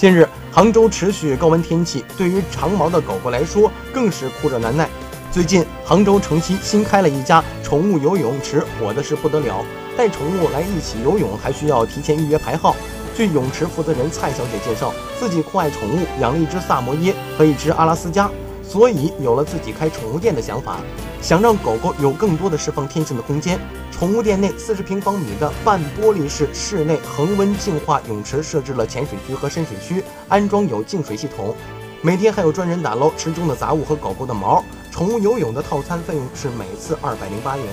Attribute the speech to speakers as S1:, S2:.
S1: 近日，杭州持续高温天气，对于长毛的狗狗来说更是酷热难耐。最近，杭州城西新开了一家宠物游泳池，火的是不得了。带宠物来一起游泳，还需要提前预约排号。据泳池负责人蔡小姐介绍，自己酷爱宠物，养了一只萨摩耶和一只阿拉斯加，所以有了自己开宠物店的想法，想让狗狗有更多的释放天性的空间。宠物店内四十平方米的半玻璃式室内恒温净化泳池设置了浅水区和深水区，安装有净水系统，每天还有专人打捞池中的杂物和狗狗的毛。宠物游泳的套餐费用是每次二百零八元。